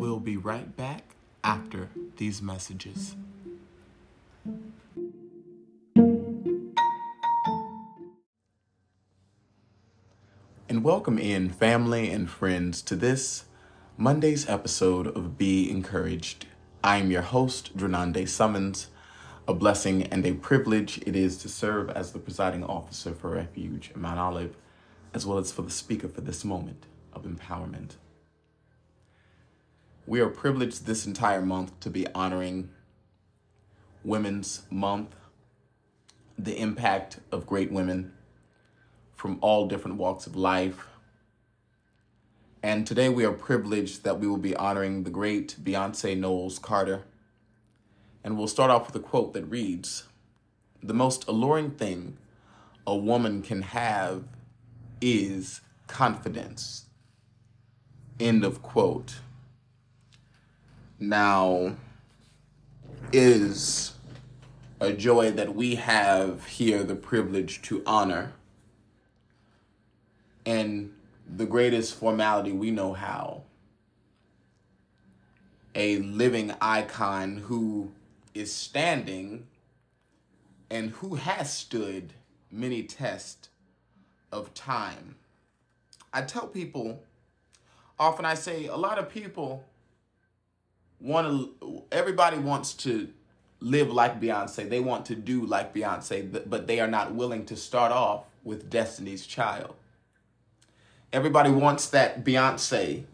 We'll be right back after these messages. And welcome in family and friends to this Monday's episode of Be Encouraged. I am your host, Drenande Summons. A blessing and a privilege it is to serve as the presiding officer for Refuge Mount Olive, as well as for the speaker for this moment of empowerment. We are privileged this entire month to be honoring Women's Month, the impact of great women from all different walks of life. And today we are privileged that we will be honoring the great Beyoncé Knowles Carter. And we'll start off with a quote that reads The most alluring thing a woman can have is confidence. End of quote. Now, is a joy that we have here the privilege to honor and the greatest formality we know how. A living icon who is standing and who has stood many tests of time. I tell people, often I say, a lot of people want to, everybody wants to live like Beyoncé. They want to do like Beyoncé, but they are not willing to start off with Destiny's Child. Everybody wants that Beyoncé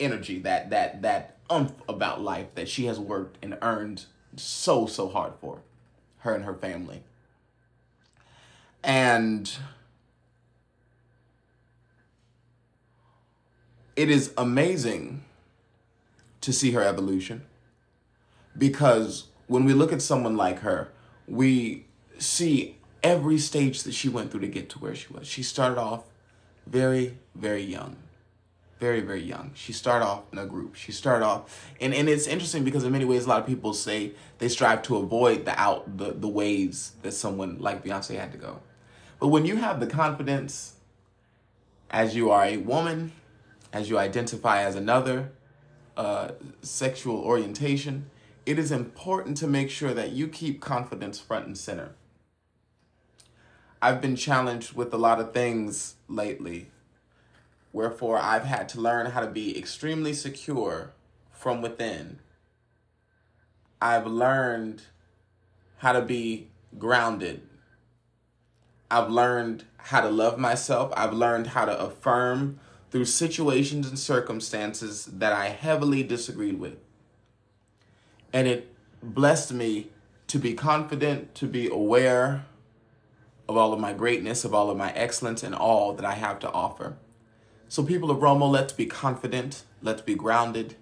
energy, that that that umph about life that she has worked and earned so so hard for, her and her family. And it is amazing to see her evolution because when we look at someone like her, we see every stage that she went through to get to where she was. She started off very, very young. Very, very young. She started off in a group. She started off, and, and it's interesting because in many ways, a lot of people say they strive to avoid the out the, the ways that someone like Beyoncé had to go. But when you have the confidence, as you are a woman, as you identify as another uh, sexual orientation, it is important to make sure that you keep confidence front and center. I've been challenged with a lot of things lately, wherefore I've had to learn how to be extremely secure from within. I've learned how to be grounded. I've learned how to love myself. I've learned how to affirm through situations and circumstances that I heavily disagreed with. And it blessed me to be confident, to be aware of all of my greatness, of all of my excellence, and all that I have to offer. So, people of Romo, let's be confident, let's be grounded,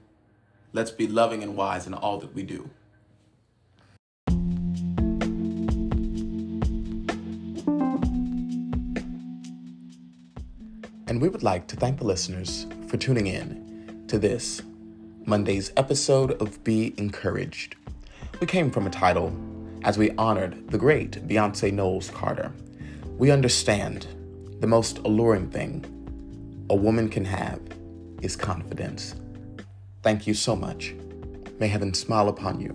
let's be loving and wise in all that we do. And we would like to thank the listeners for tuning in to this Monday's episode of Be Encouraged. We came from a title as we honored the great Beyoncé Knowles Carter. We understand the most alluring thing a woman can have is confidence. Thank you so much. May heaven smile upon you.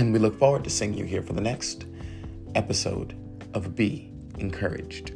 And we look forward to seeing you here for the next episode of Be Encouraged.